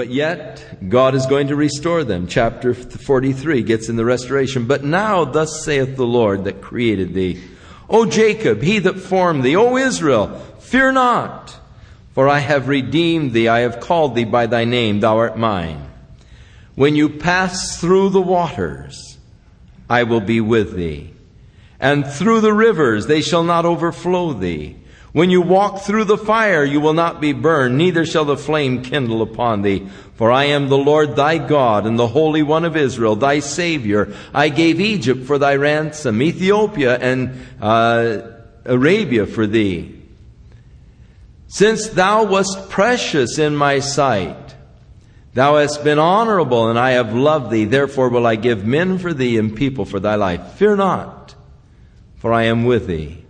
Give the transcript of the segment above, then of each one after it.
But yet, God is going to restore them. Chapter 43 gets in the restoration. But now, thus saith the Lord that created thee. O Jacob, he that formed thee. O Israel, fear not. For I have redeemed thee. I have called thee by thy name. Thou art mine. When you pass through the waters, I will be with thee. And through the rivers, they shall not overflow thee. When you walk through the fire, you will not be burned, neither shall the flame kindle upon thee. For I am the Lord thy God, and the Holy One of Israel, thy Savior. I gave Egypt for thy ransom, Ethiopia and uh, Arabia for thee. Since thou wast precious in my sight, thou hast been honorable, and I have loved thee. Therefore will I give men for thee and people for thy life. Fear not, for I am with thee.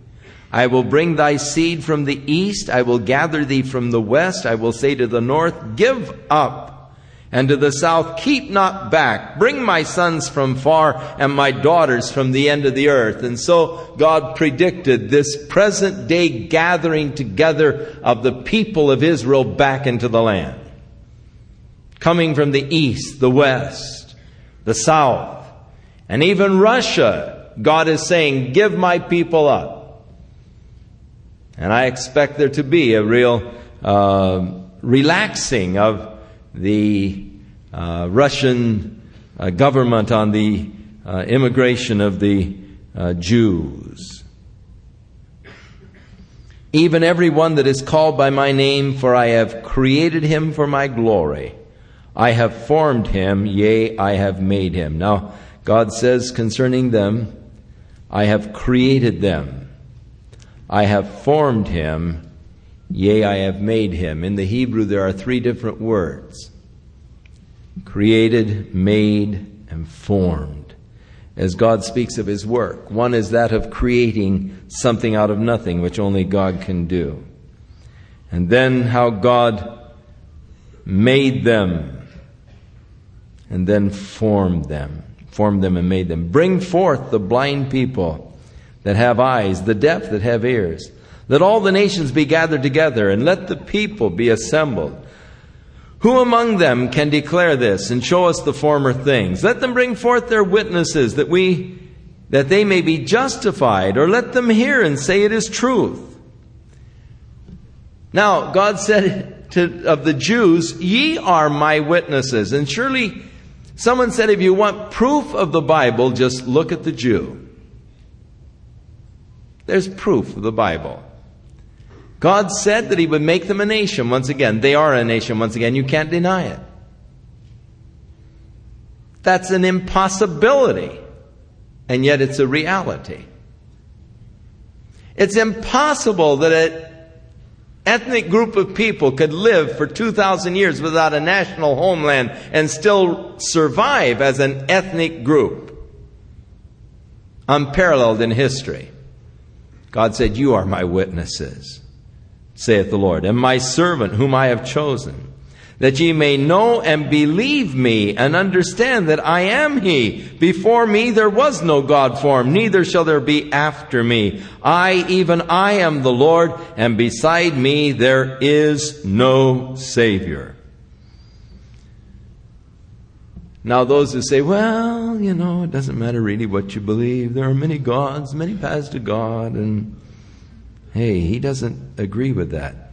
I will bring thy seed from the east. I will gather thee from the west. I will say to the north, Give up. And to the south, Keep not back. Bring my sons from far and my daughters from the end of the earth. And so God predicted this present day gathering together of the people of Israel back into the land. Coming from the east, the west, the south, and even Russia, God is saying, Give my people up. And I expect there to be a real uh, relaxing of the uh, Russian uh, government on the uh, immigration of the uh, Jews. Even every one that is called by my name, for I have created him for my glory. I have formed him, yea, I have made him. Now, God says concerning them, I have created them. I have formed him, yea, I have made him. In the Hebrew, there are three different words created, made, and formed. As God speaks of his work, one is that of creating something out of nothing, which only God can do. And then how God made them and then formed them, formed them and made them. Bring forth the blind people that have eyes, the deaf that have ears. Let all the nations be gathered together, and let the people be assembled. Who among them can declare this and show us the former things? Let them bring forth their witnesses that we that they may be justified, or let them hear and say it is truth. Now, God said to, of the Jews, Ye are my witnesses. And surely someone said, if you want proof of the Bible, just look at the Jew. There's proof of the Bible. God said that He would make them a nation once again. They are a nation once again. You can't deny it. That's an impossibility, and yet it's a reality. It's impossible that an ethnic group of people could live for 2,000 years without a national homeland and still survive as an ethnic group, unparalleled in history. God said, You are my witnesses, saith the Lord, and my servant whom I have chosen, that ye may know and believe me and understand that I am he. Before me there was no God formed, neither shall there be after me. I, even I am the Lord, and beside me there is no Savior. Now, those who say, well, you know, it doesn't matter really what you believe. There are many gods, many paths to God, and hey, he doesn't agree with that.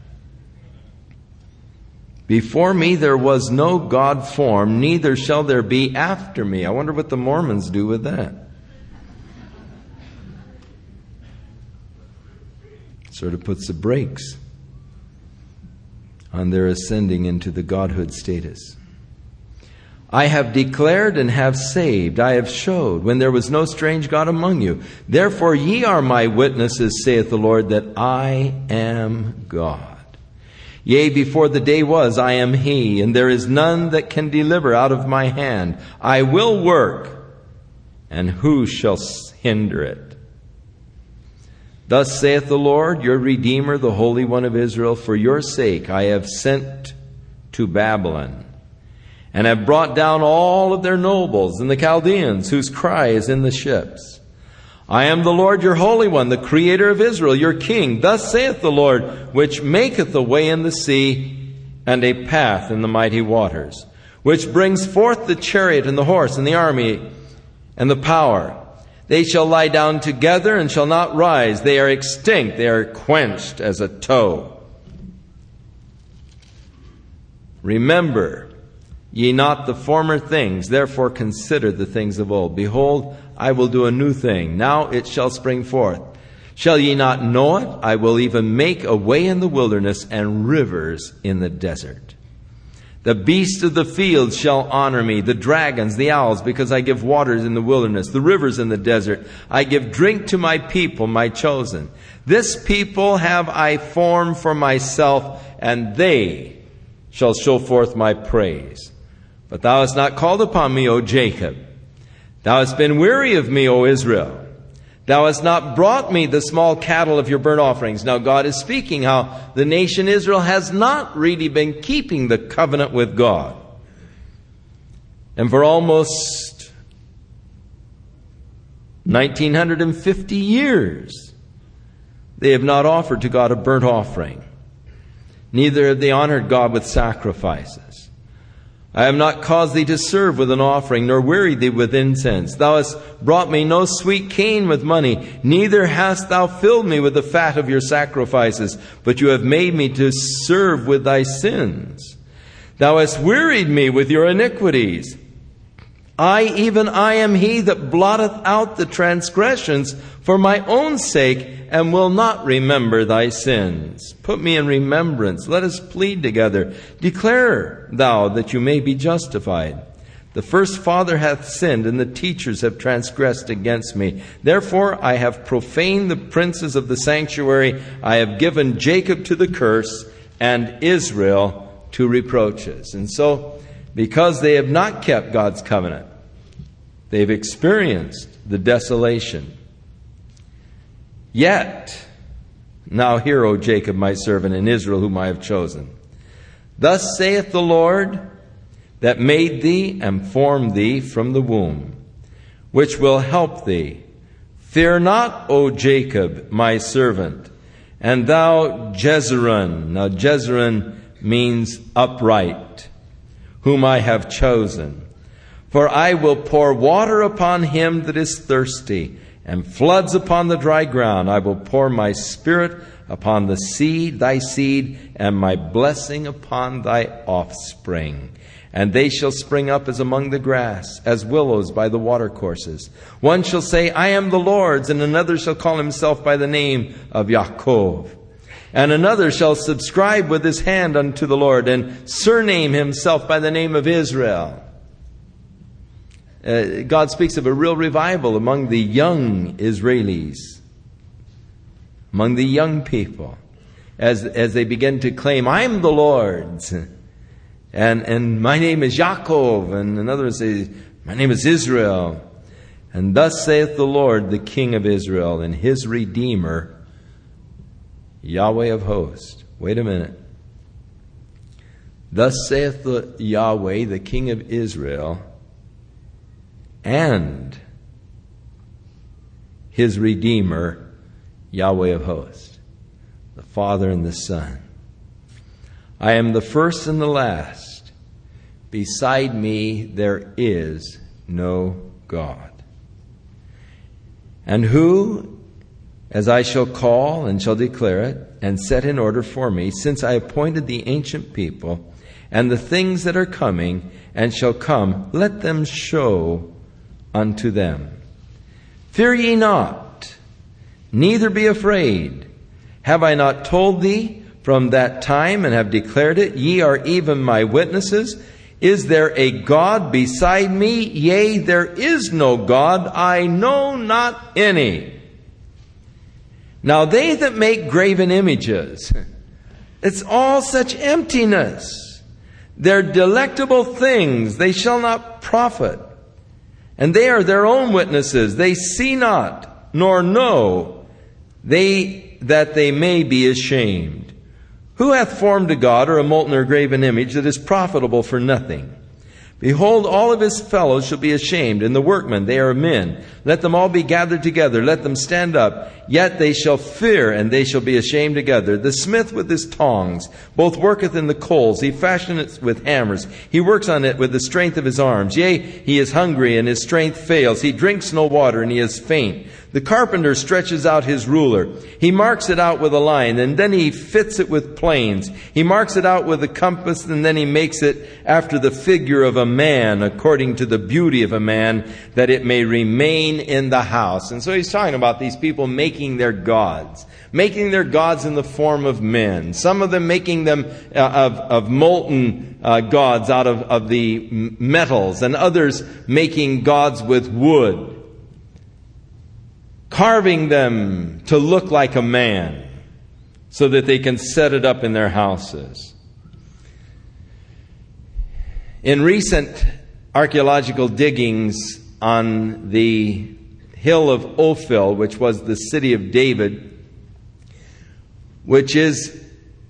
Before me there was no God form, neither shall there be after me. I wonder what the Mormons do with that. Sort of puts the brakes on their ascending into the Godhood status. I have declared and have saved, I have showed, when there was no strange God among you. Therefore ye are my witnesses, saith the Lord, that I am God. Yea, before the day was, I am He, and there is none that can deliver out of my hand. I will work, and who shall hinder it? Thus saith the Lord, your Redeemer, the Holy One of Israel, for your sake I have sent to Babylon and have brought down all of their nobles and the Chaldeans whose cry is in the ships. I am the Lord your Holy One, the Creator of Israel, your King. Thus saith the Lord, which maketh a way in the sea, and a path in the mighty waters, which brings forth the chariot and the horse and the army and the power. They shall lie down together and shall not rise. They are extinct. They are quenched as a tow. Remember ye not the former things, therefore consider the things of old. Behold, I will do a new thing. Now it shall spring forth. Shall ye not know it? I will even make a way in the wilderness and rivers in the desert. The beasts of the field shall honor me, the dragons, the owls, because I give waters in the wilderness, the rivers in the desert. I give drink to my people, my chosen. This people have I formed for myself, and they shall show forth my praise. But thou hast not called upon me, O Jacob. Thou hast been weary of me, O Israel. Thou hast not brought me the small cattle of your burnt offerings. Now God is speaking how the nation Israel has not really been keeping the covenant with God. And for almost 1950 years, they have not offered to God a burnt offering. Neither have they honored God with sacrifices. I have not caused thee to serve with an offering, nor wearied thee with incense. Thou hast brought me no sweet cane with money, neither hast thou filled me with the fat of your sacrifices, but you have made me to serve with thy sins. Thou hast wearied me with your iniquities. I, even I, am he that blotteth out the transgressions for my own sake, and will not remember thy sins. Put me in remembrance. Let us plead together. Declare thou that you may be justified. The first father hath sinned, and the teachers have transgressed against me. Therefore I have profaned the princes of the sanctuary. I have given Jacob to the curse, and Israel to reproaches. And so, because they have not kept God's covenant, they've experienced the desolation. Yet, now hear, O Jacob, my servant, and Israel, whom I have chosen. Thus saith the Lord that made thee and formed thee from the womb, which will help thee. Fear not, O Jacob, my servant, and thou Jeshurun. Now, Jeshurun means upright whom I have chosen. For I will pour water upon him that is thirsty, and floods upon the dry ground. I will pour my spirit upon the seed, thy seed, and my blessing upon thy offspring. And they shall spring up as among the grass, as willows by the watercourses. One shall say, I am the Lord's, and another shall call himself by the name of Yaakov. And another shall subscribe with his hand unto the Lord and surname himself by the name of Israel. Uh, God speaks of a real revival among the young Israelis, among the young people, as, as they begin to claim, I'm the Lord's. And, and my name is Yaakov. And another says, My name is Israel. And thus saith the Lord, the King of Israel, and his Redeemer, Yahweh of hosts. Wait a minute. Thus saith the Yahweh, the King of Israel, and his Redeemer, Yahweh of hosts, the Father and the Son. I am the first and the last. Beside me there is no God. And who as I shall call and shall declare it, and set in order for me, since I appointed the ancient people, and the things that are coming and shall come, let them show unto them. Fear ye not, neither be afraid. Have I not told thee from that time and have declared it? Ye are even my witnesses. Is there a God beside me? Yea, there is no God. I know not any. Now they that make graven images, it's all such emptiness. They're delectable things. They shall not profit. And they are their own witnesses. They see not, nor know, they, that they may be ashamed. Who hath formed a God or a molten or graven image that is profitable for nothing? Behold, all of his fellows shall be ashamed, and the workmen, they are men. Let them all be gathered together, let them stand up. Yet they shall fear, and they shall be ashamed together. The smith with his tongs both worketh in the coals, he fashioneth with hammers. He works on it with the strength of his arms. Yea, he is hungry, and his strength fails. He drinks no water, and he is faint. The carpenter stretches out his ruler. He marks it out with a line, and then he fits it with planes. He marks it out with a compass, and then he makes it after the figure of a man, according to the beauty of a man, that it may remain in the house. And so he's talking about these people making their gods. Making their gods in the form of men. Some of them making them uh, of, of molten uh, gods out of, of the metals, and others making gods with wood carving them to look like a man so that they can set it up in their houses. In recent archaeological diggings on the hill of Ophel, which was the city of David, which is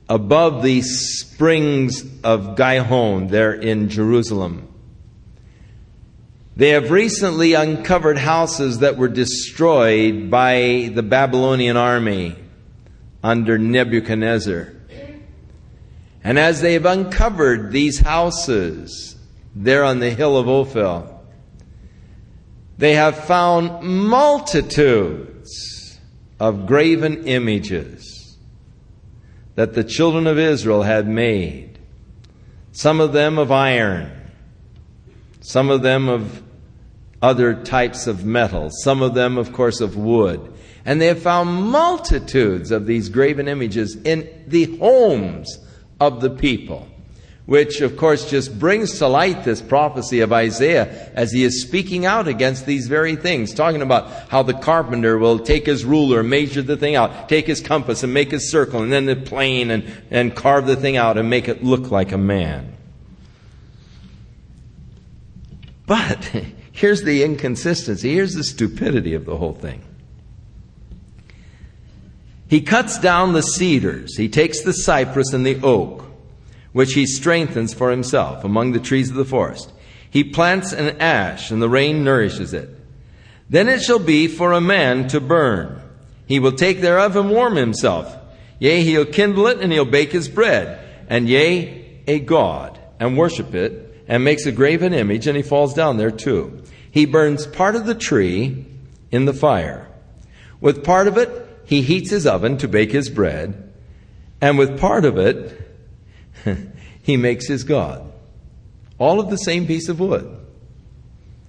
above the springs of Gihon there in Jerusalem. They have recently uncovered houses that were destroyed by the Babylonian army under Nebuchadnezzar. And as they have uncovered these houses there on the hill of Ophel, they have found multitudes of graven images that the children of Israel had made. Some of them of iron, some of them of other types of metals, some of them, of course, of wood. And they have found multitudes of these graven images in the homes of the people, which, of course, just brings to light this prophecy of Isaiah as he is speaking out against these very things, talking about how the carpenter will take his ruler, measure the thing out, take his compass and make a circle, and then the plane and, and carve the thing out and make it look like a man. But Here's the inconsistency. Here's the stupidity of the whole thing. He cuts down the cedars. He takes the cypress and the oak, which he strengthens for himself among the trees of the forest. He plants an ash, and the rain nourishes it. Then it shall be for a man to burn. He will take thereof and warm himself. Yea, he'll kindle it, and he'll bake his bread. And yea, a god, and worship it, and makes a graven image, and he falls down there too. He burns part of the tree in the fire. With part of it, he heats his oven to bake his bread, and with part of it, he makes his God. All of the same piece of wood.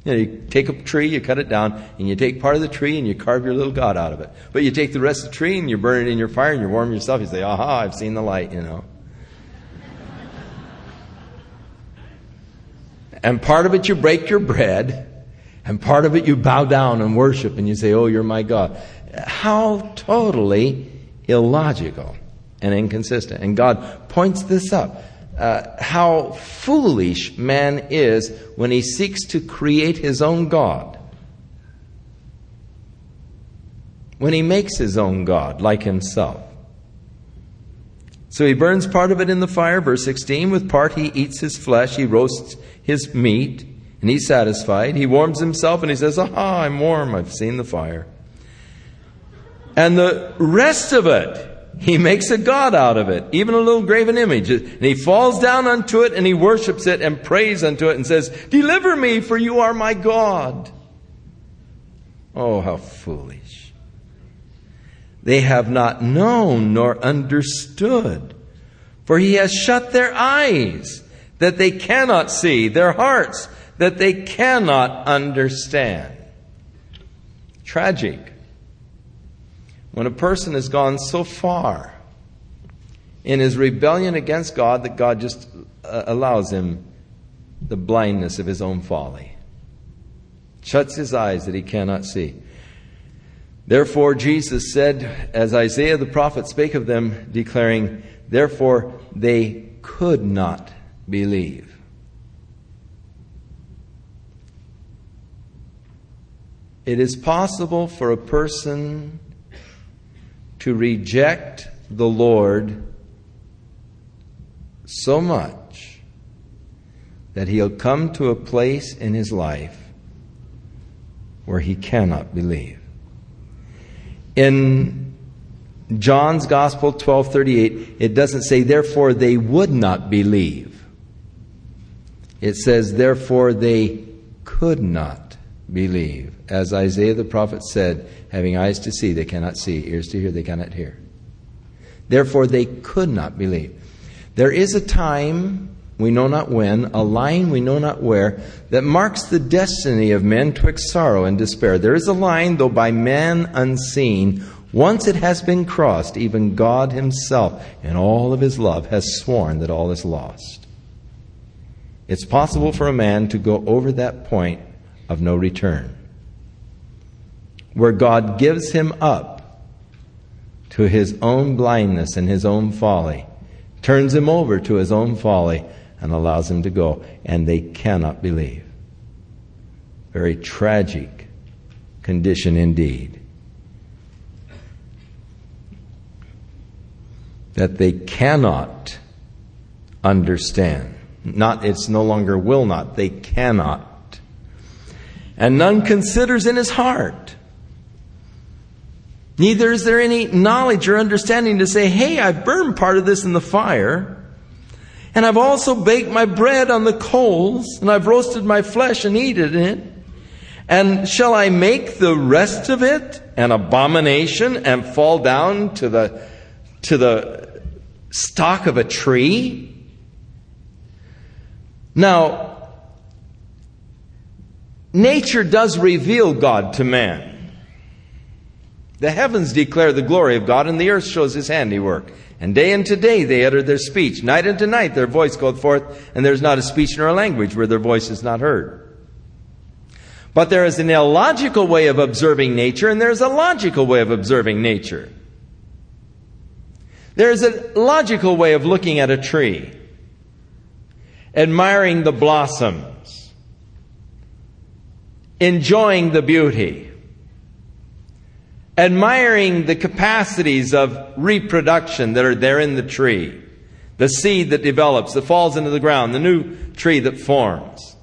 You, know, you take a tree, you cut it down, and you take part of the tree and you carve your little God out of it. But you take the rest of the tree and you burn it in your fire and you warm yourself. You say, aha, I've seen the light, you know. And part of it you break your bread, and part of it you bow down and worship, and you say, Oh, you're my God. How totally illogical and inconsistent. And God points this up. Uh, how foolish man is when he seeks to create his own God. When he makes his own God like himself. So he burns part of it in the fire, verse 16. With part he eats his flesh, he roasts his meat, and he's satisfied. He warms himself and he says, Aha, I'm warm. I've seen the fire. And the rest of it, he makes a god out of it, even a little graven image. And he falls down unto it and he worships it and prays unto it and says, Deliver me, for you are my God. Oh, how foolish. They have not known nor understood. For he has shut their eyes that they cannot see, their hearts that they cannot understand. Tragic. When a person has gone so far in his rebellion against God that God just uh, allows him the blindness of his own folly, shuts his eyes that he cannot see. Therefore, Jesus said, as Isaiah the prophet spake of them, declaring, Therefore they could not believe. It is possible for a person to reject the Lord so much that he'll come to a place in his life where he cannot believe. In John's Gospel 12:38, it doesn't say therefore they would not believe. It says therefore they could not believe. As Isaiah the prophet said, having eyes to see they cannot see, ears to hear they cannot hear. Therefore they could not believe. There is a time we know not when, a line we know not where, that marks the destiny of men twixt sorrow and despair. There is a line, though by man unseen, once it has been crossed, even God Himself, in all of His love, has sworn that all is lost. It's possible for a man to go over that point of no return, where God gives him up to his own blindness and his own folly, turns him over to his own folly, and allows him to go, and they cannot believe. Very tragic condition indeed. That they cannot understand. Not, it's no longer will not, they cannot. And none considers in his heart. Neither is there any knowledge or understanding to say, hey, I've burned part of this in the fire. And I've also baked my bread on the coals, and I've roasted my flesh and eaten it. And shall I make the rest of it an abomination and fall down to the, to the stock of a tree? Now, nature does reveal God to man. The heavens declare the glory of God, and the earth shows his handiwork. And day unto day they utter their speech. Night unto night their voice goeth forth, and there is not a speech nor a language where their voice is not heard. But there is an illogical way of observing nature, and there is a logical way of observing nature. There is a logical way of looking at a tree, admiring the blossoms, enjoying the beauty admiring the capacities of reproduction that are there in the tree. The seed that develops, that falls into the ground, the new tree that forms.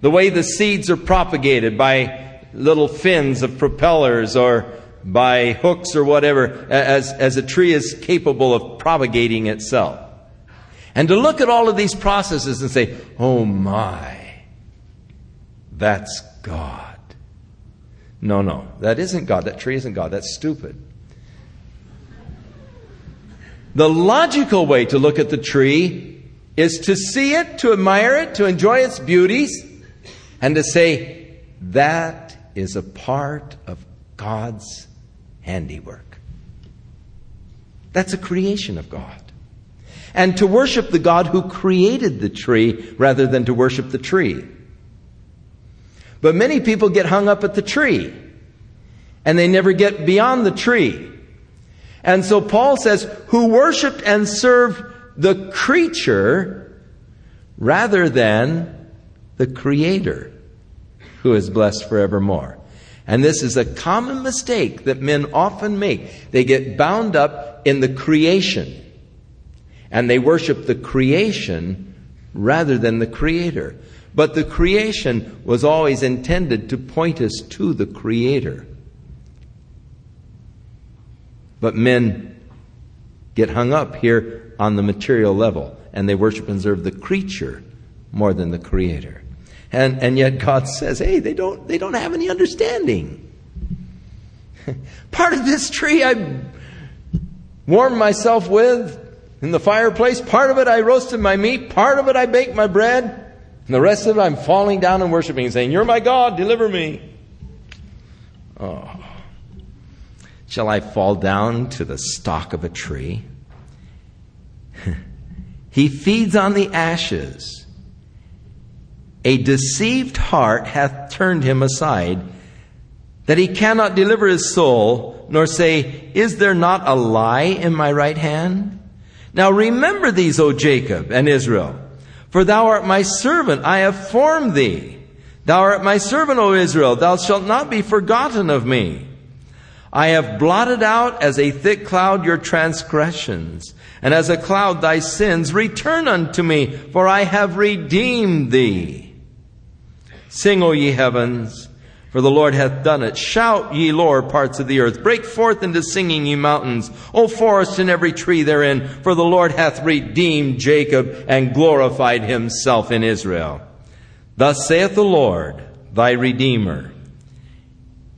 The way the seeds are propagated by little fins of propellers or by hooks or whatever, as, as a tree is capable of propagating itself. And to look at all of these processes and say, oh my, that's God. No, no, that isn't God. That tree isn't God. That's stupid. The logical way to look at the tree is to see it, to admire it, to enjoy its beauties, and to say, that is a part of God's handiwork. That's a creation of God. And to worship the God who created the tree rather than to worship the tree. But many people get hung up at the tree and they never get beyond the tree. And so Paul says, who worshiped and served the creature rather than the creator who is blessed forevermore. And this is a common mistake that men often make. They get bound up in the creation and they worship the creation rather than the creator. But the creation was always intended to point us to the Creator. But men get hung up here on the material level, and they worship and serve the creature more than the Creator. And, and yet God says, hey, they don't, they don't have any understanding. Part of this tree I warmed myself with in the fireplace. Part of it I roasted my meat. Part of it I baked my bread. And the rest of it, I'm falling down and worshiping and saying, You're my God, deliver me. Oh. Shall I fall down to the stalk of a tree? he feeds on the ashes. A deceived heart hath turned him aside, that he cannot deliver his soul, nor say, Is there not a lie in my right hand? Now remember these, O Jacob and Israel. For thou art my servant, I have formed thee. Thou art my servant, O Israel, thou shalt not be forgotten of me. I have blotted out as a thick cloud your transgressions, and as a cloud thy sins. Return unto me, for I have redeemed thee. Sing, O ye heavens, for the Lord hath done it. Shout, ye lower parts of the earth. Break forth into singing, ye mountains. O forest and every tree therein, for the Lord hath redeemed Jacob and glorified himself in Israel. Thus saith the Lord, thy Redeemer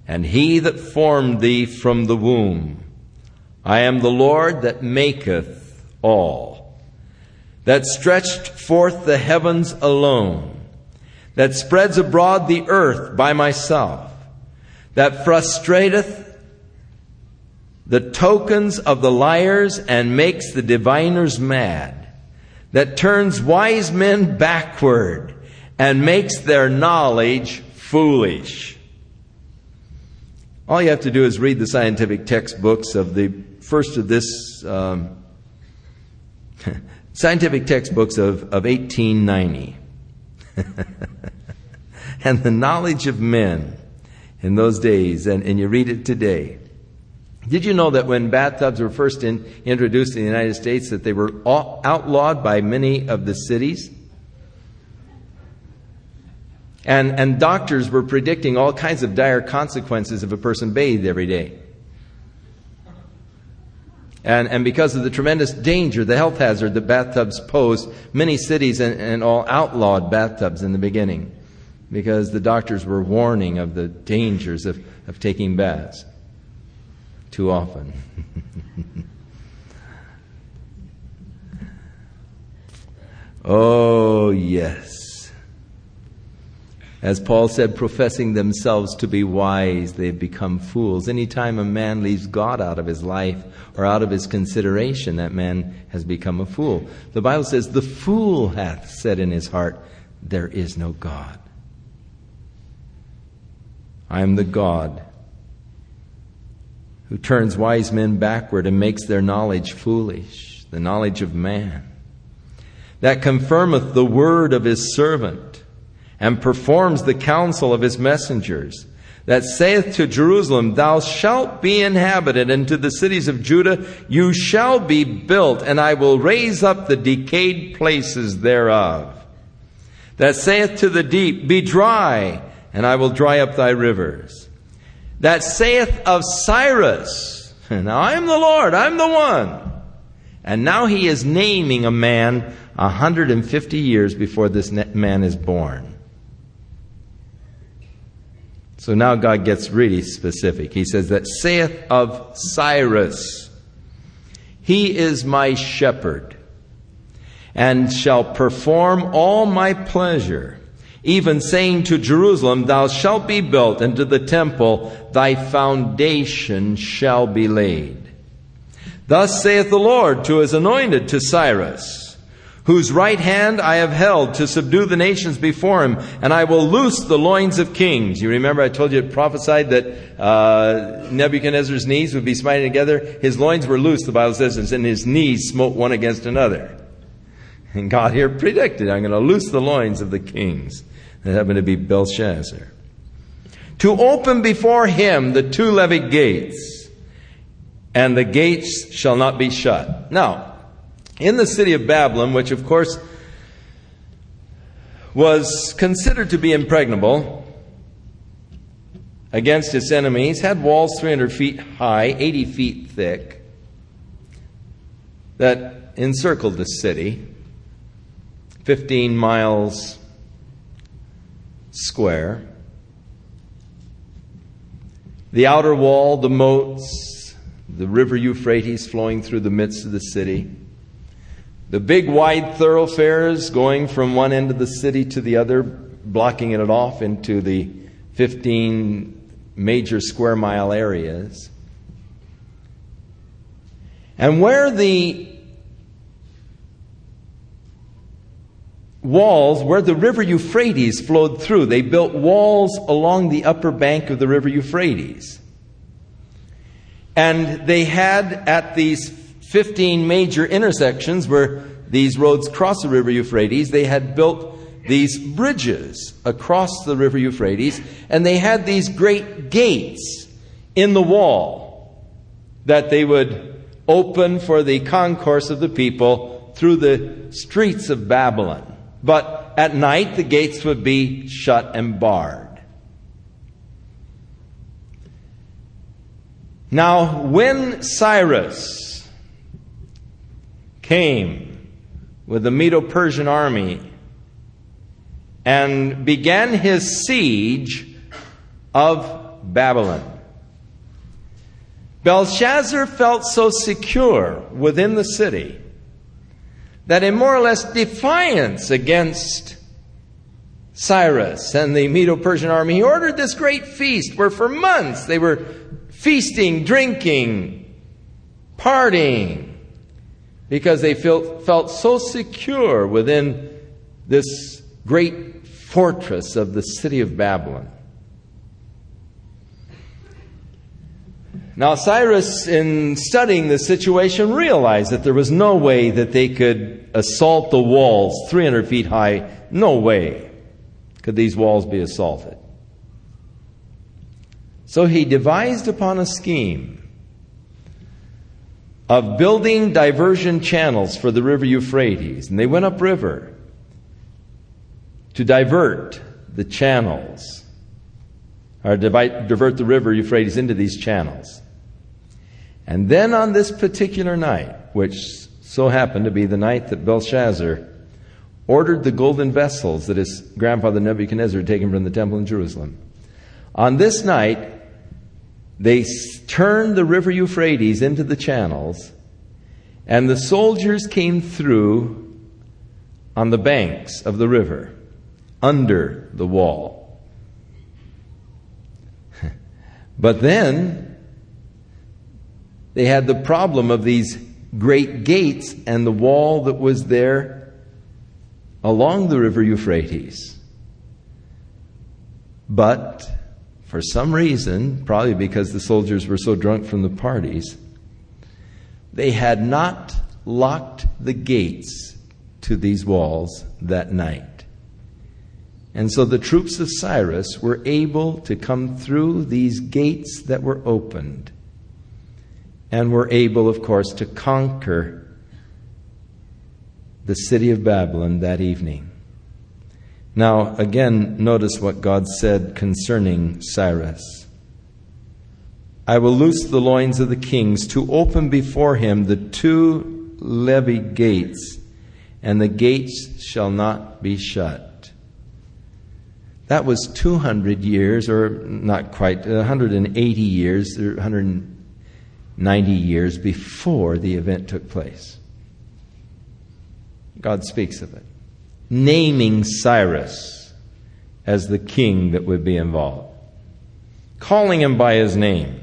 and he that formed thee from the womb. I am the Lord that maketh all, that stretched forth the heavens alone, that spreads abroad the earth by myself, that frustrateth the tokens of the liars and makes the diviners mad, that turns wise men backward and makes their knowledge foolish. All you have to do is read the scientific textbooks of the first of this um, scientific textbooks of, of 1890. and the knowledge of men in those days, and, and you read it today. Did you know that when bathtubs were first in, introduced in the United States, that they were outlawed by many of the cities? And, and doctors were predicting all kinds of dire consequences if a person bathed every day. And, and because of the tremendous danger, the health hazard that bathtubs posed, many cities and, and all outlawed bathtubs in the beginning because the doctors were warning of the dangers of, of taking baths too often. oh, yes as Paul said, professing themselves to be wise, they've become fools. Anytime a man leaves God out of his life or out of his consideration, that man has become a fool. The Bible says, The fool hath said in his heart, There is no God. I am the God who turns wise men backward and makes their knowledge foolish, the knowledge of man, that confirmeth the word of his servant and performs the counsel of his messengers, that saith to Jerusalem, Thou shalt be inhabited, and to the cities of Judah, You shall be built, and I will raise up the decayed places thereof. That saith to the deep, Be dry, and I will dry up thy rivers. That saith of Cyrus, Now I am the Lord, I'm the one. And now he is naming a man 150 years before this man is born. So now God gets really specific. He says, That saith of Cyrus, He is my shepherd, and shall perform all my pleasure, even saying to Jerusalem, Thou shalt be built, and to the temple, Thy foundation shall be laid. Thus saith the Lord to his anointed, to Cyrus whose right hand I have held to subdue the nations before him, and I will loose the loins of kings. You remember I told you it prophesied that uh, Nebuchadnezzar's knees would be smiting together. His loins were loose, the Bible says, and his knees smote one against another. And God here predicted, I'm going to loose the loins of the kings. That happened to be Belshazzar. To open before him the two levee gates, and the gates shall not be shut. Now, in the city of Babylon, which of course was considered to be impregnable against its enemies, had walls 300 feet high, 80 feet thick, that encircled the city, 15 miles square. The outer wall, the moats, the river Euphrates flowing through the midst of the city. The big wide thoroughfares going from one end of the city to the other, blocking it off into the 15 major square mile areas. And where the walls, where the river Euphrates flowed through, they built walls along the upper bank of the river Euphrates. And they had at these 15 major intersections where these roads cross the river Euphrates, they had built these bridges across the river Euphrates, and they had these great gates in the wall. that they would open for the concourse of the people through the streets of Babylon. But at night, the gates would be shut and barred. Now, when Cyrus came with the Medo Persian army and began his siege of Babylon, Belshazzar felt so secure within the city that in more or less defiance against Cyrus and the Medo Persian army, he ordered this great feast where for months they were feasting, drinking, partying, because they felt, felt so secure within this great fortress of the city of Babylon. Now, Cyrus, in studying the situation, realized that there was no way that they could assault the walls 300 feet high. No way could these walls be assaulted. So he devised upon a scheme of building diversion channels for the river Euphrates. And they went upriver to divert the channels, or divert the river Euphrates into these channels. And then on this particular night, which so happened to be the night that Belshazzar ordered the golden vessels that his grandfather Nebuchadnezzar had taken from the temple in Jerusalem, on this night, they turned the river Euphrates into the channels, and the soldiers came through on the banks of the river, under the wall. but then, they had the problem of these great gates and the wall that was there along the river Euphrates. But for some reason, probably because the soldiers were so drunk from the parties, they had not locked the gates to these walls that night. And so the troops of Cyrus were able to come through these gates that were opened and were able, of course, to conquer the city of Babylon that evening. Now, again, notice what God said concerning Cyrus. I will loose the loins of the kings to open before him the two levy gates, and the gates shall not be shut. That was 200 years, or not quite, 180 years, or 100 90 years before the event took place. God speaks of it, naming Cyrus as the king that would be involved, calling him by his name.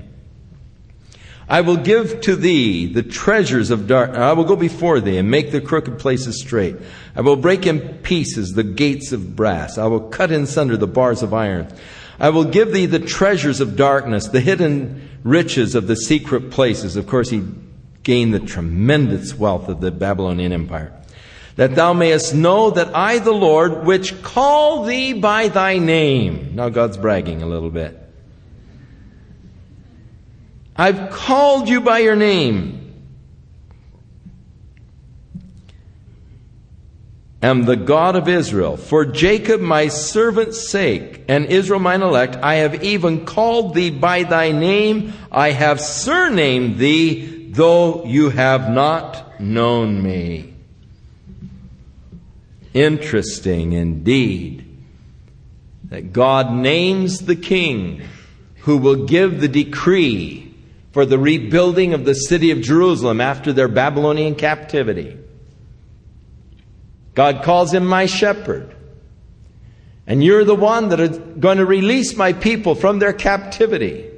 I will give to thee the treasures of dark. I will go before thee and make the crooked places straight. I will break in pieces the gates of brass. I will cut in sunder the bars of iron. I will give thee the treasures of darkness, the hidden riches of the secret places. Of course, he gained the tremendous wealth of the Babylonian Empire. That thou mayest know that I, the Lord, which call thee by thy name. Now God's bragging a little bit. I've called you by your name. Am the God of Israel. For Jacob my servant's sake, and Israel mine elect, I have even called thee by thy name. I have surnamed thee, though you have not known me. Interesting indeed that God names the king who will give the decree for the rebuilding of the city of Jerusalem after their Babylonian captivity. God calls him my shepherd. And you're the one that is going to release my people from their captivity.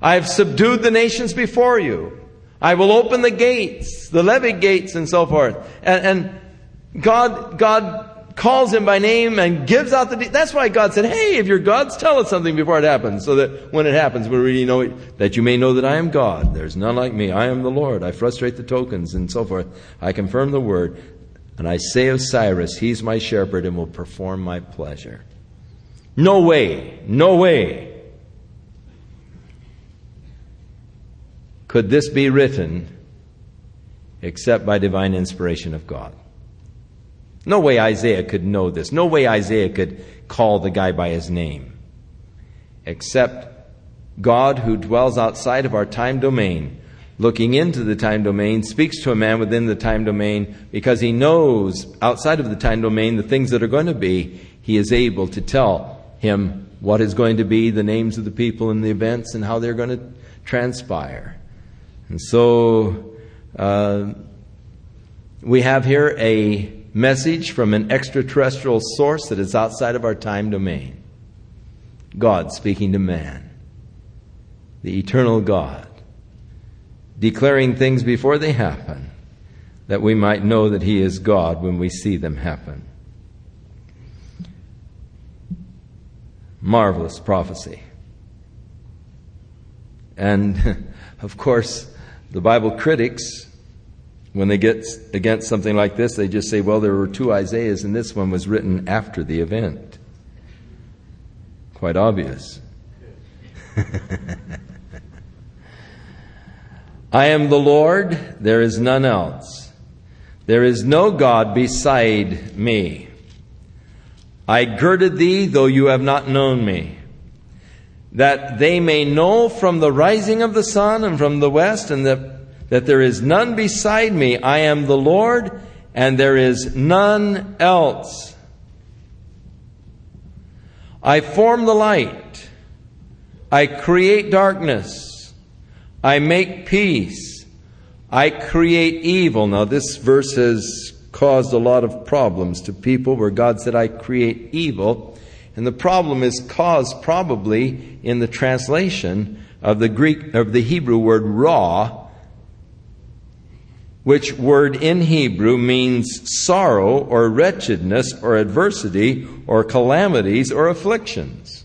I have subdued the nations before you. I will open the gates, the levee gates, and so forth. And, and God, God calls him by name and gives out the. De- That's why God said, "Hey, if you're gods, tell us something before it happens, so that when it happens, we really know it, that you may know that I am God. There's none like me. I am the Lord. I frustrate the tokens and so forth. I confirm the word. And I say of Cyrus, He's my shepherd and will perform my pleasure. No way, no way could this be written except by divine inspiration of God. No way Isaiah could know this. No way Isaiah could call the guy by his name. Except God, who dwells outside of our time domain, looking into the time domain, speaks to a man within the time domain because he knows outside of the time domain the things that are going to be. He is able to tell him what is going to be, the names of the people and the events, and how they're going to transpire. And so uh, we have here a message from an extraterrestrial source that is outside of our time domain. God speaking to man, the eternal God, declaring things before they happen, that we might know that He is God when we see them happen. Marvelous prophecy. And of course, the Bible critics when they get against something like this, they just say, well, there were two Isaiahs, and this one was written after the event. Quite obvious. I am the Lord, there is none else. There is no God beside me. I girded thee, though you have not known me, that they may know from the rising of the sun and from the west and the that there is none beside me. I am the Lord, and there is none else. I form the light. I create darkness. I make peace. I create evil. Now, this verse has caused a lot of problems to people where God said, I create evil. And the problem is caused probably in the translation of the Greek, of the Hebrew word ra, which word in Hebrew means sorrow or wretchedness or adversity or calamities or afflictions.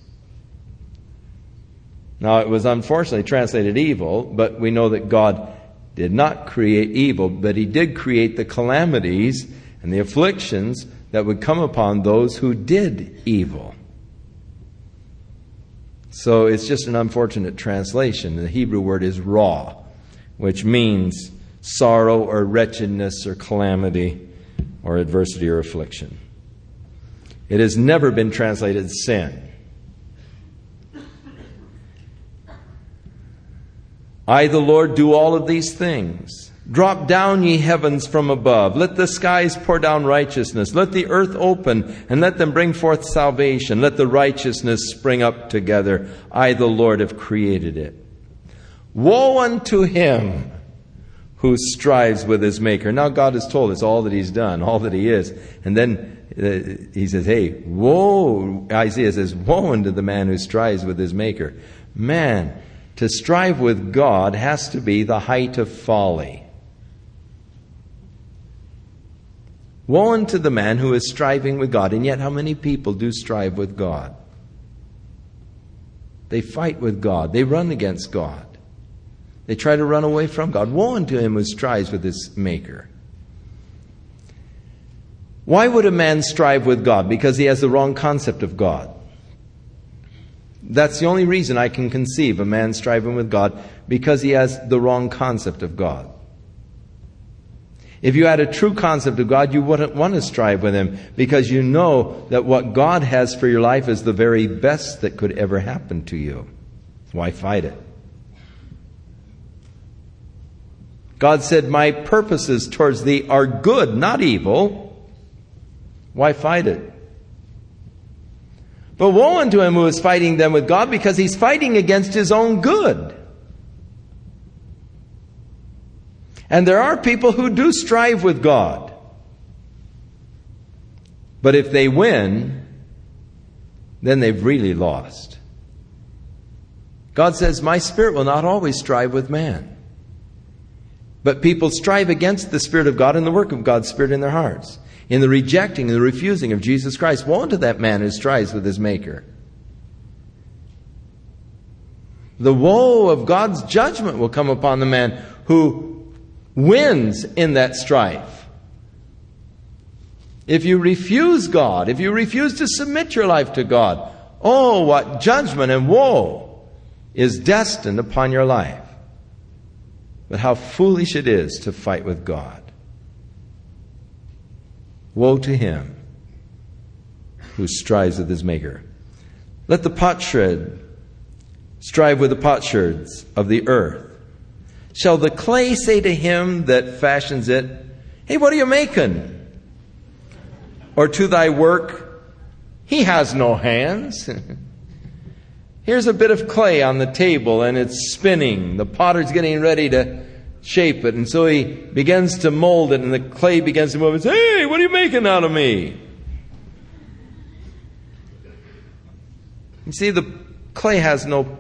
Now, it was unfortunately translated evil, but we know that God did not create evil, but He did create the calamities and the afflictions that would come upon those who did evil. So it's just an unfortunate translation. The Hebrew word is ra, which means sorrow or wretchedness or calamity or adversity or affliction. It has never been translated sin. I, the Lord, do all of these things. Drop down, ye heavens, from above. Let the skies pour down righteousness. Let the earth open, and let them bring forth salvation. Let the righteousness spring up together. I, the Lord, have created it. Woe unto him who strives with his maker. Now God has told us all that he's done, all that he is. And then uh, he says, hey, woe, Isaiah says, woe unto the man who strives with his maker. Man, to strive with God has to be the height of folly. Woe unto the man who is striving with God. And yet, how many people do strive with God? They fight with God, they run against God. They try to run away from God. Woe unto him who strives with his Maker. Why would a man strive with God? Because he has the wrong concept of God. That's the only reason I can conceive a man striving with God, because he has the wrong concept of God. If you had a true concept of God, you wouldn't want to strive with Him because you know that what God has for your life is the very best that could ever happen to you. Why fight it? God said, My purposes towards thee are good, not evil. Why fight it? But woe unto him who is fighting them with God because he's fighting against his own good. And there are people who do strive with God. But if they win, then they've really lost. God says, My spirit will not always strive with man. But people strive against the Spirit of God and the work of God's Spirit in their hearts, in the rejecting and the refusing of Jesus Christ. Woe unto that man who strives with his Maker. The woe of God's judgment will come upon the man who wins in that strife. If you refuse God, if you refuse to submit your life to God, oh, what judgment and woe is destined upon your life. but how foolish it is to fight with God. Woe to him who strives with his Maker. Let the potsherd strive with the potsherds of the earth. Shall the clay say to him that fashions it, Hey, what are you making? Or to thy work, He has no hands. Here's a bit of clay on the table and it's spinning. The potter's getting ready to shape it. And so he begins to mold it and the clay begins to move and says, Hey, what are you making out of me? You see, the clay has no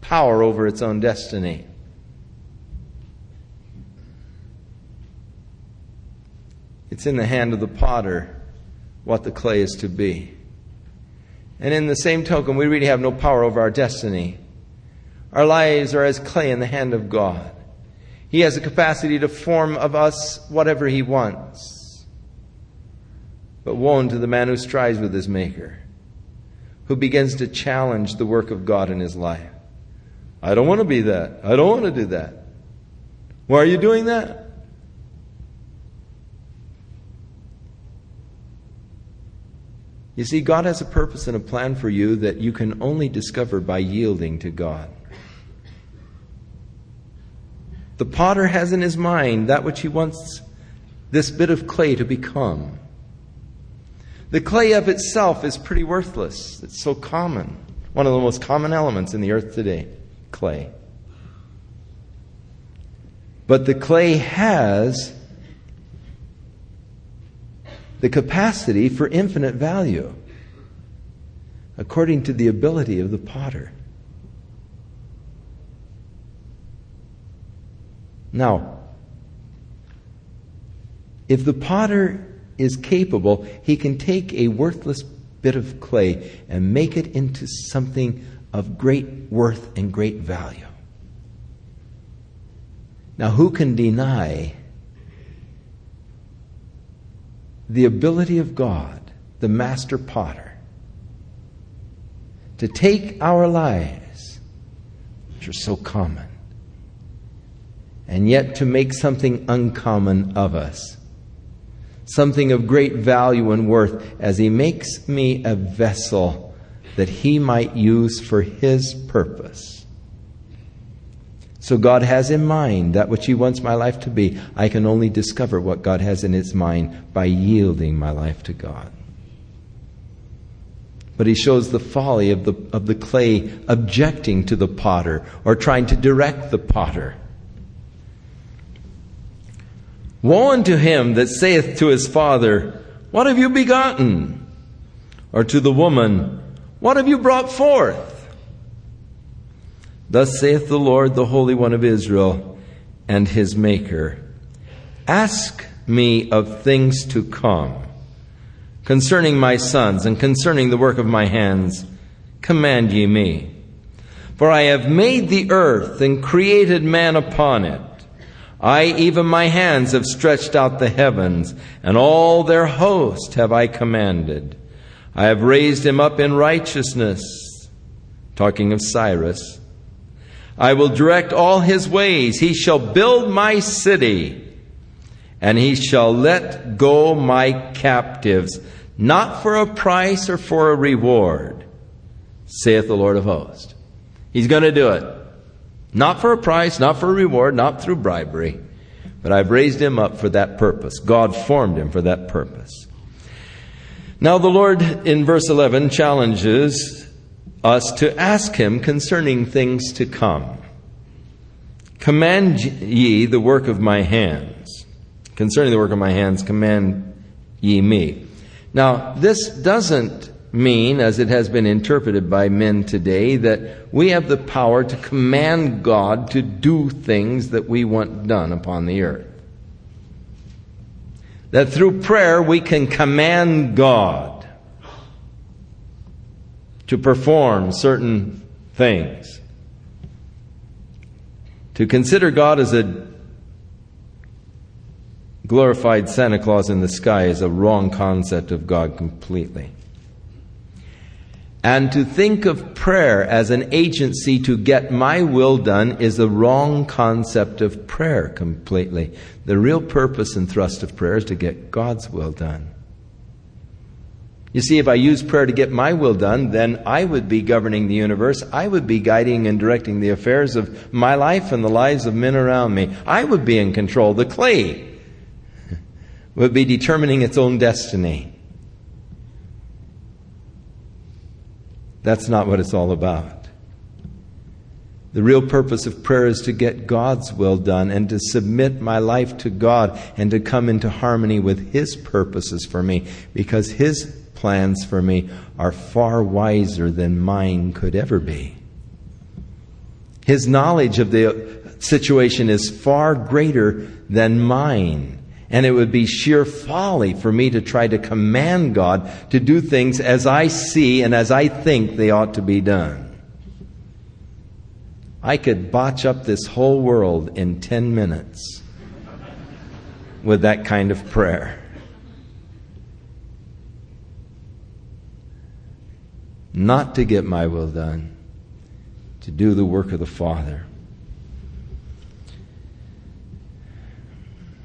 power over its own destiny. It's in the hand of the potter what the clay is to be. And in the same token, we really have no power over our destiny. Our lives are as clay in the hand of God. He has the capacity to form of us whatever He wants. But woe unto the man who strives with his Maker, who begins to challenge the work of God in his life. I don't want to be that. I don't want to do that. Why are you doing that? You see, God has a purpose and a plan for you that you can only discover by yielding to God. The potter has in his mind that which he wants this bit of clay to become. The clay of itself is pretty worthless. It's so common. One of the most common elements in the earth today clay. But the clay has the capacity for infinite value according to the ability of the potter. Now, if the potter is capable, he can take a worthless bit of clay and make it into something of great worth and great value. Now, who can deny the ability of God, the master potter, to take our lives, which are so common, and yet to make something uncommon of us, something of great value and worth, as He makes me a vessel that He might use for His purpose. So God has in mind that which He wants my life to be. I can only discover what God has in His mind by yielding my life to God. But He shows the folly of the, of the clay objecting to the potter or trying to direct the potter. Woe unto him that saith to his father, What have you begotten? Or to the woman, What have you brought forth? Thus saith the Lord, the Holy One of Israel, and his Maker Ask me of things to come, concerning my sons, and concerning the work of my hands, command ye me. For I have made the earth and created man upon it. I, even my hands, have stretched out the heavens, and all their host have I commanded. I have raised him up in righteousness. Talking of Cyrus. I will direct all his ways. He shall build my city, and he shall let go my captives, not for a price or for a reward, saith the Lord of hosts. He's going to do it. Not for a price, not for a reward, not through bribery, but I've raised him up for that purpose. God formed him for that purpose. Now, the Lord in verse 11 challenges us to ask him concerning things to come. Command ye the work of my hands. Concerning the work of my hands, command ye me. Now, this doesn't mean, as it has been interpreted by men today, that we have the power to command God to do things that we want done upon the earth. That through prayer we can command God to perform certain things. To consider God as a glorified Santa Claus in the sky is a wrong concept of God completely. And to think of prayer as an agency to get my will done is a wrong concept of prayer completely. The real purpose and thrust of prayer is to get God's will done. You see, if I use prayer to get my will done, then I would be governing the universe. I would be guiding and directing the affairs of my life and the lives of men around me. I would be in control. The clay would be determining its own destiny. That's not what it's all about. The real purpose of prayer is to get God's will done and to submit my life to God and to come into harmony with His purposes for me because His plans for me are far wiser than mine could ever be. His knowledge of the situation is far greater than mine. And it would be sheer folly for me to try to command God to do things as I see and as I think they ought to be done. I could botch up this whole world in 10 minutes with that kind of prayer. Not to get my will done, to do the work of the Father.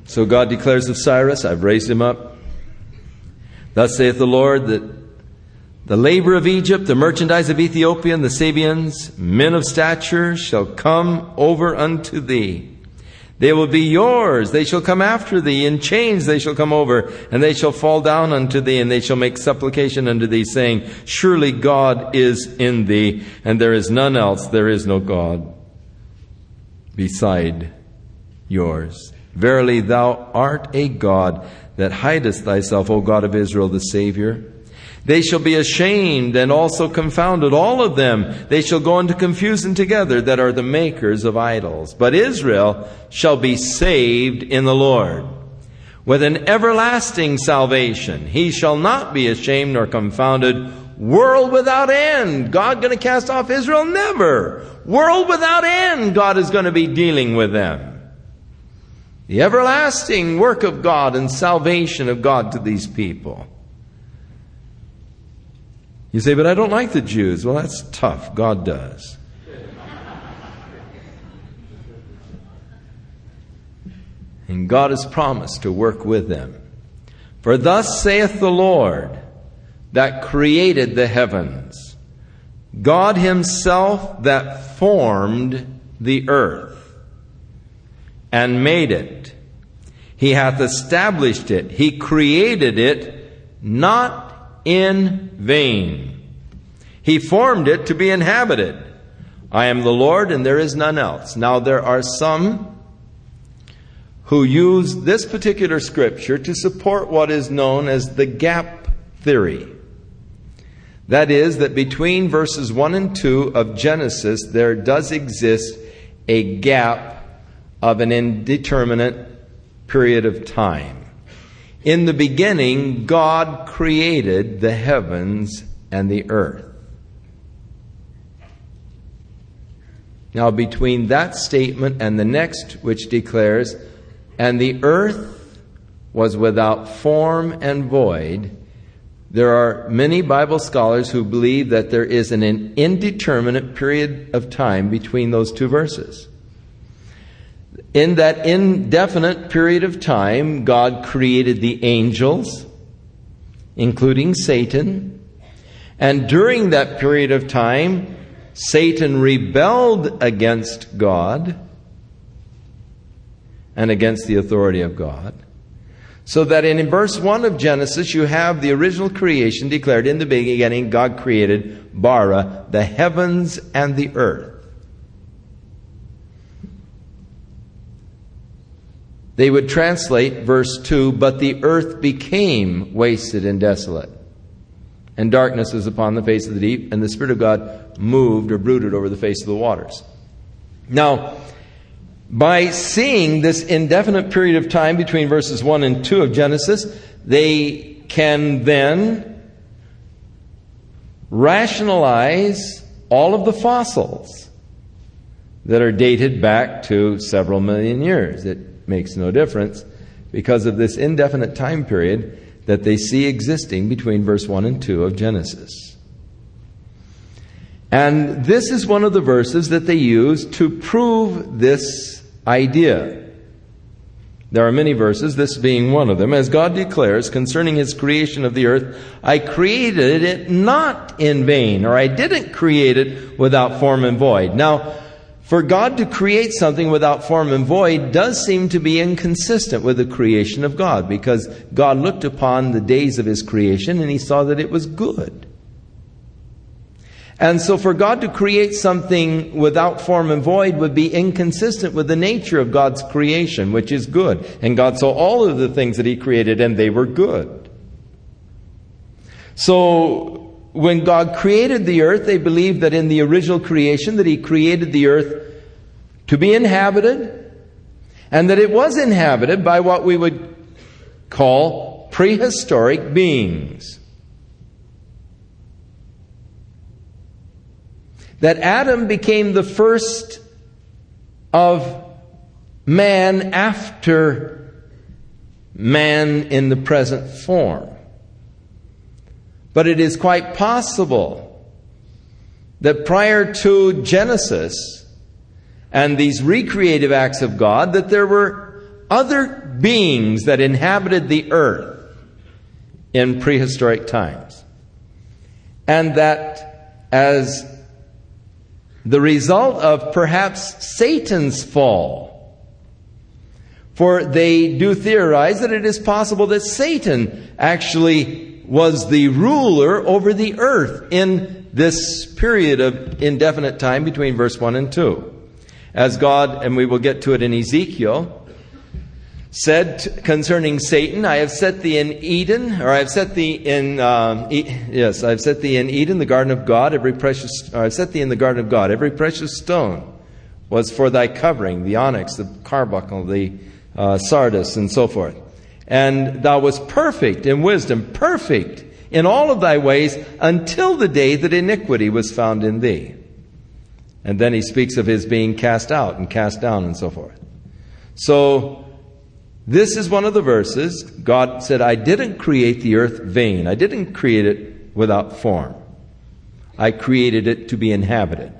So God declares of Cyrus, I've raised him up. Thus saith the Lord that the labor of Egypt, the merchandise of Ethiopia, and the Sabeans, men of stature, shall come over unto thee. They will be yours. They shall come after thee. In chains they shall come over, and they shall fall down unto thee, and they shall make supplication unto thee, saying, Surely God is in thee, and there is none else. There is no God beside yours. Verily, thou art a God that hidest thyself, O God of Israel, the Savior. They shall be ashamed and also confounded, all of them. They shall go into confusion together that are the makers of idols. But Israel shall be saved in the Lord with an everlasting salvation. He shall not be ashamed nor confounded. World without end. God going to cast off Israel? Never. World without end. God is going to be dealing with them. The everlasting work of God and salvation of God to these people. You say, but I don't like the Jews. Well, that's tough. God does. And God has promised to work with them. For thus saith the Lord that created the heavens, God Himself that formed the earth and made it. He hath established it. He created it not in vain. He formed it to be inhabited. I am the Lord and there is none else. Now there are some who use this particular scripture to support what is known as the gap theory. That is, that between verses 1 and 2 of Genesis, there does exist a gap of an indeterminate period of time. In the beginning, God created the heavens and the earth. Now, between that statement and the next, which declares, and the earth was without form and void, there are many Bible scholars who believe that there is an indeterminate period of time between those two verses. In that indefinite period of time, God created the angels, including Satan. And during that period of time, Satan rebelled against God and against the authority of God. So that in verse 1 of Genesis, you have the original creation declared in the beginning, God created bara, the heavens and the earth. They would translate verse 2 But the earth became wasted and desolate, and darkness was upon the face of the deep, and the Spirit of God moved or brooded over the face of the waters. Now, by seeing this indefinite period of time between verses 1 and 2 of Genesis, they can then rationalize all of the fossils that are dated back to several million years. It makes no difference because of this indefinite time period that they see existing between verse 1 and 2 of Genesis. And this is one of the verses that they use to prove this idea. There are many verses, this being one of them, as God declares concerning his creation of the earth, I created it not in vain, or I didn't create it without form and void. Now, for God to create something without form and void does seem to be inconsistent with the creation of God, because God looked upon the days of his creation and he saw that it was good. And so for God to create something without form and void would be inconsistent with the nature of God's creation, which is good. And God saw all of the things that He created and they were good. So when God created the earth, they believed that in the original creation that He created the earth to be inhabited and that it was inhabited by what we would call prehistoric beings. that Adam became the first of man after man in the present form. But it is quite possible that prior to Genesis and these recreative acts of God, that there were other beings that inhabited the earth in prehistoric times. And that as the result of perhaps Satan's fall. For they do theorize that it is possible that Satan actually was the ruler over the earth in this period of indefinite time between verse 1 and 2. As God, and we will get to it in Ezekiel, said concerning Satan, I have set thee in Eden, or I have set thee in, um, e- yes, I have set thee in Eden, the garden of God, every precious, I have set thee in the garden of God, every precious stone was for thy covering, the onyx, the carbuncle, the uh, sardius, and so forth. And thou wast perfect in wisdom, perfect in all of thy ways, until the day that iniquity was found in thee. And then he speaks of his being cast out and cast down and so forth. So, this is one of the verses. God said, I didn't create the earth vain. I didn't create it without form. I created it to be inhabited.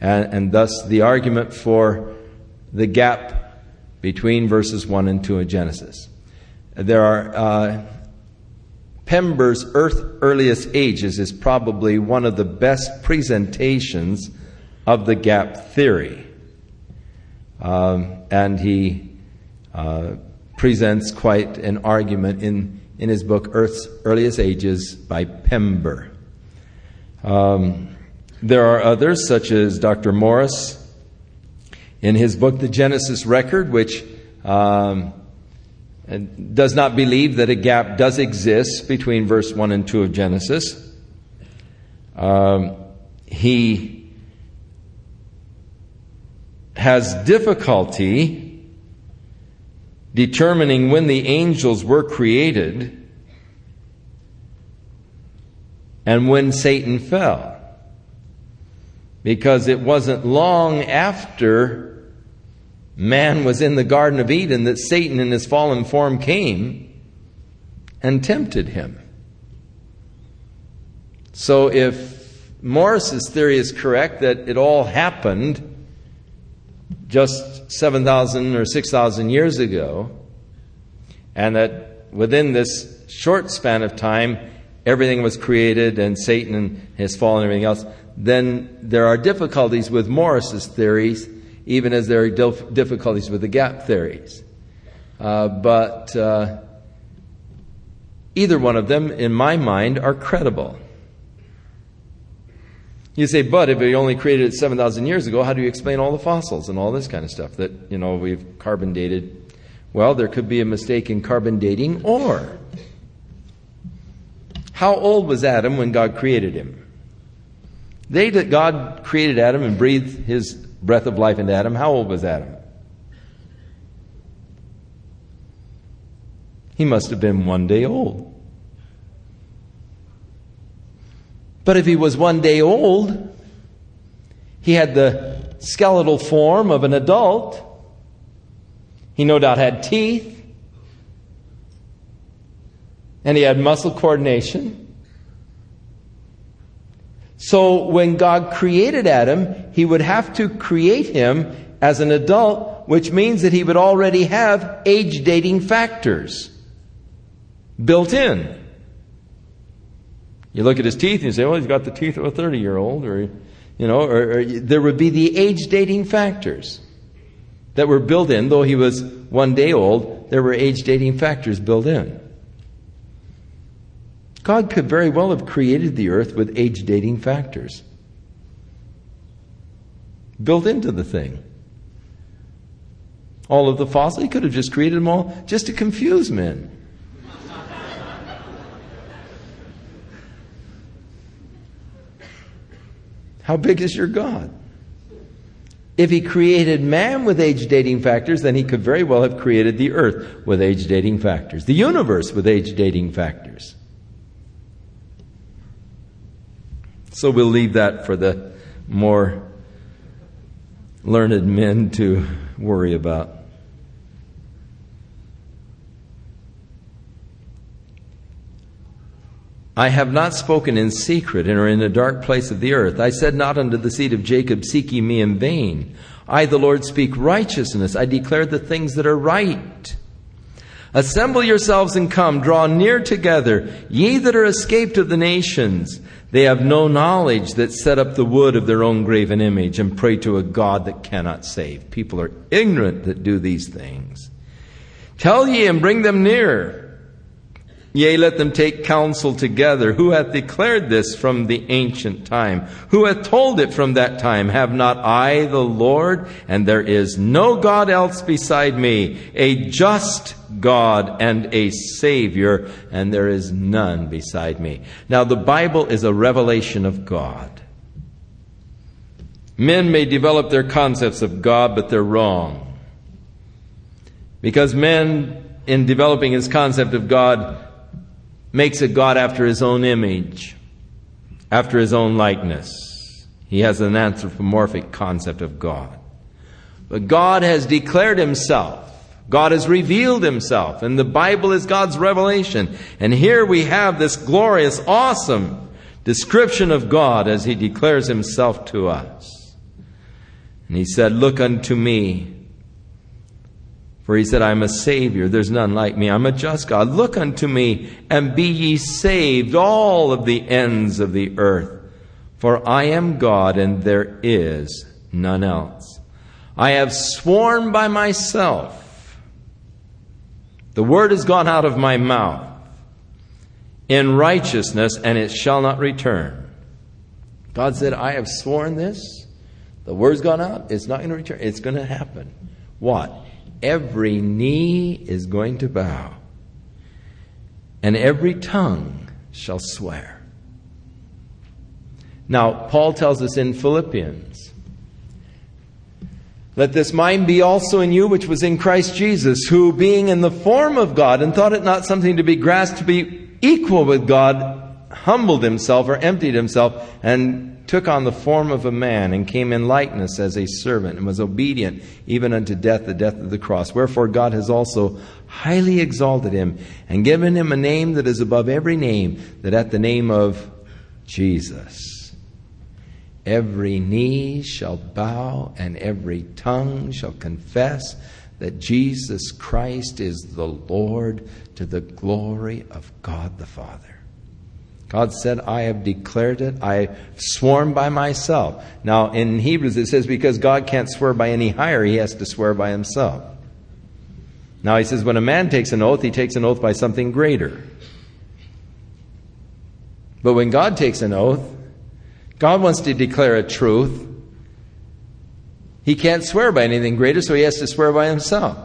And, and thus the argument for the gap between verses 1 and 2 of Genesis. There are, uh, Pember's Earth Earliest Ages is probably one of the best presentations of the gap theory. Um, and he uh, presents quite an argument in, in his book, Earth's Earliest Ages by Pember. Um, there are others, such as Dr. Morris in his book, The Genesis Record, which um, does not believe that a gap does exist between verse 1 and 2 of Genesis. Um, he has difficulty determining when the angels were created and when Satan fell. Because it wasn't long after man was in the Garden of Eden that Satan in his fallen form came and tempted him. So if Morris's theory is correct that it all happened just 7,000 or 6,000 years ago, and that within this short span of time, everything was created and Satan and his fall and everything else, then there are difficulties with Morris's theories, even as there are difficulties with the gap theories. Uh, but uh, either one of them, in my mind, are credible. You say, but if we only created it 7,000 years ago, how do you explain all the fossils and all this kind of stuff that, you know, we've carbon dated? Well, there could be a mistake in carbon dating, or how old was Adam when God created him? They that God created Adam and breathed his breath of life into Adam, how old was Adam? He must have been one day old. But if he was one day old, he had the skeletal form of an adult. He no doubt had teeth. And he had muscle coordination. So when God created Adam, he would have to create him as an adult, which means that he would already have age dating factors built in. You look at his teeth and you say, well, he's got the teeth of a 30 year old, or, you know, or, or there would be the age dating factors that were built in. Though he was one day old, there were age dating factors built in. God could very well have created the earth with age dating factors built into the thing. All of the fossils, he could have just created them all just to confuse men. How big is your God? If he created man with age dating factors, then he could very well have created the earth with age dating factors, the universe with age dating factors. So we'll leave that for the more learned men to worry about. I have not spoken in secret and are in a dark place of the earth. I said not unto the seed of Jacob, Seek ye me in vain. I, the Lord, speak righteousness. I declare the things that are right. Assemble yourselves and come, draw near together, ye that are escaped of the nations. They have no knowledge that set up the wood of their own graven image and pray to a God that cannot save. People are ignorant that do these things. Tell ye and bring them near. Yea, let them take counsel together. Who hath declared this from the ancient time? Who hath told it from that time? Have not I the Lord? And there is no God else beside me, a just God and a Savior, and there is none beside me. Now, the Bible is a revelation of God. Men may develop their concepts of God, but they're wrong. Because men, in developing his concept of God, makes a God after his own image, after his own likeness. He has an anthropomorphic concept of God. But God has declared himself. God has revealed himself, and the Bible is God's revelation. And here we have this glorious, awesome description of God as he declares himself to us. And he said, Look unto me, for he said, I'm a Savior. There's none like me. I'm a just God. Look unto me and be ye saved, all of the ends of the earth. For I am God and there is none else. I have sworn by myself. The word has gone out of my mouth in righteousness and it shall not return. God said, I have sworn this. The word's gone out. It's not going to return. It's going to happen. What? Every knee is going to bow, and every tongue shall swear. Now, Paul tells us in Philippians, let this mind be also in you, which was in Christ Jesus, who, being in the form of God, and thought it not something to be grasped to be equal with God, humbled himself or emptied himself and took on the form of a man and came in likeness as a servant and was obedient even unto death, the death of the cross. Wherefore God has also highly exalted him and given him a name that is above every name, that at the name of Jesus every knee shall bow and every tongue shall confess that Jesus Christ is the Lord to the glory of God the Father. God said, I have declared it. I sworn by myself. Now, in Hebrews, it says, because God can't swear by any higher, he has to swear by himself. Now, he says, when a man takes an oath, he takes an oath by something greater. But when God takes an oath, God wants to declare a truth. He can't swear by anything greater, so he has to swear by himself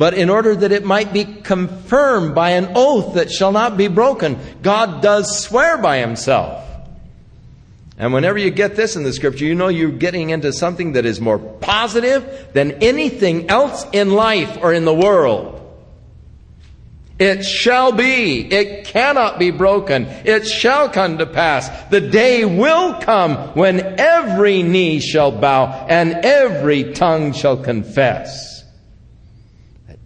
but in order that it might be confirmed by an oath that shall not be broken. God does swear by himself. And whenever you get this in the scripture, you know you're getting into something that is more positive than anything else in life or in the world. It shall be. It cannot be broken. It shall come to pass. The day will come when every knee shall bow and every tongue shall confess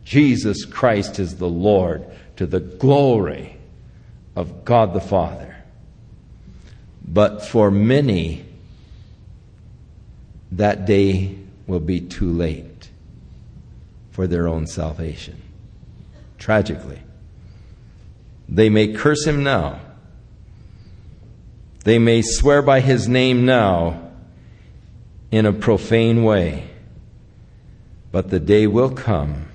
Jesus Christ is the Lord to the glory of God the Father. But for many, that day will be too late for their own salvation. Tragically. They may curse him now. They may swear by his name now in a profane way. But the day will come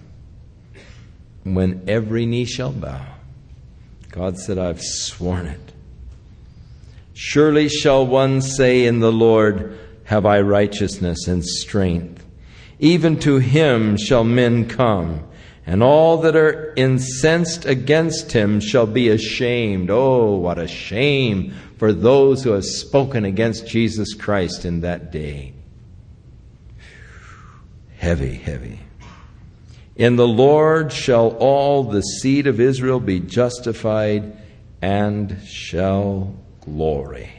when every knee shall bow. God said, I've sworn it. Surely shall one say in the Lord, Have I righteousness and strength? Even to him shall men come, and all that are incensed against him shall be ashamed. Oh, what a shame for those who have spoken against Jesus Christ in that day. Heavy, heavy. In the Lord shall all the seed of Israel be justified and shall glory.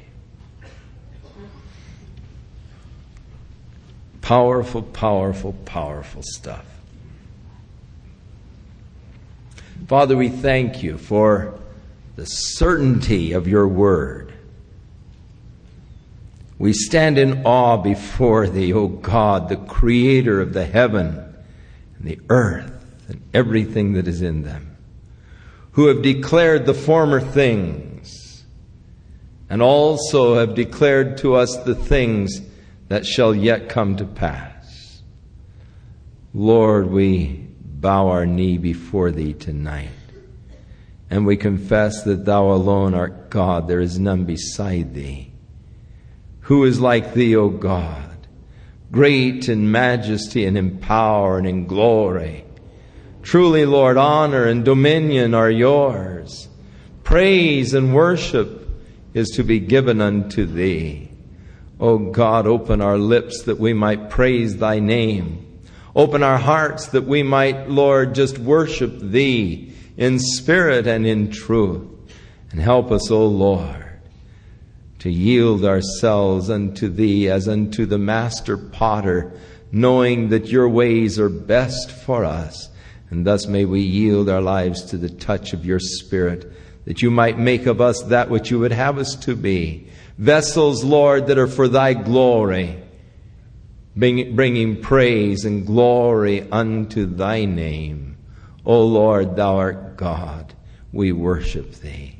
Powerful, powerful, powerful stuff. Father, we thank you for the certainty of your word. We stand in awe before thee, O God, the creator of the heaven and the earth and everything that is in them, who have declared the former things, and also have declared to us the things that shall yet come to pass. Lord, we bow our knee before Thee tonight, and we confess that Thou alone art God, there is none beside Thee. Who is like Thee, O God? Great in majesty and in power and in glory. Truly, Lord, honor and dominion are yours. Praise and worship is to be given unto thee. O God, open our lips that we might praise thy name. Open our hearts that we might, Lord, just worship thee in spirit and in truth. And help us, O Lord to yield ourselves unto Thee as unto the Master Potter, knowing that Your ways are best for us. And thus may we yield our lives to the touch of Your Spirit, that You might make of us that which You would have us to be. Vessels, Lord, that are for Thy glory, bringing praise and glory unto Thy name. O Lord, Thou art God. We worship Thee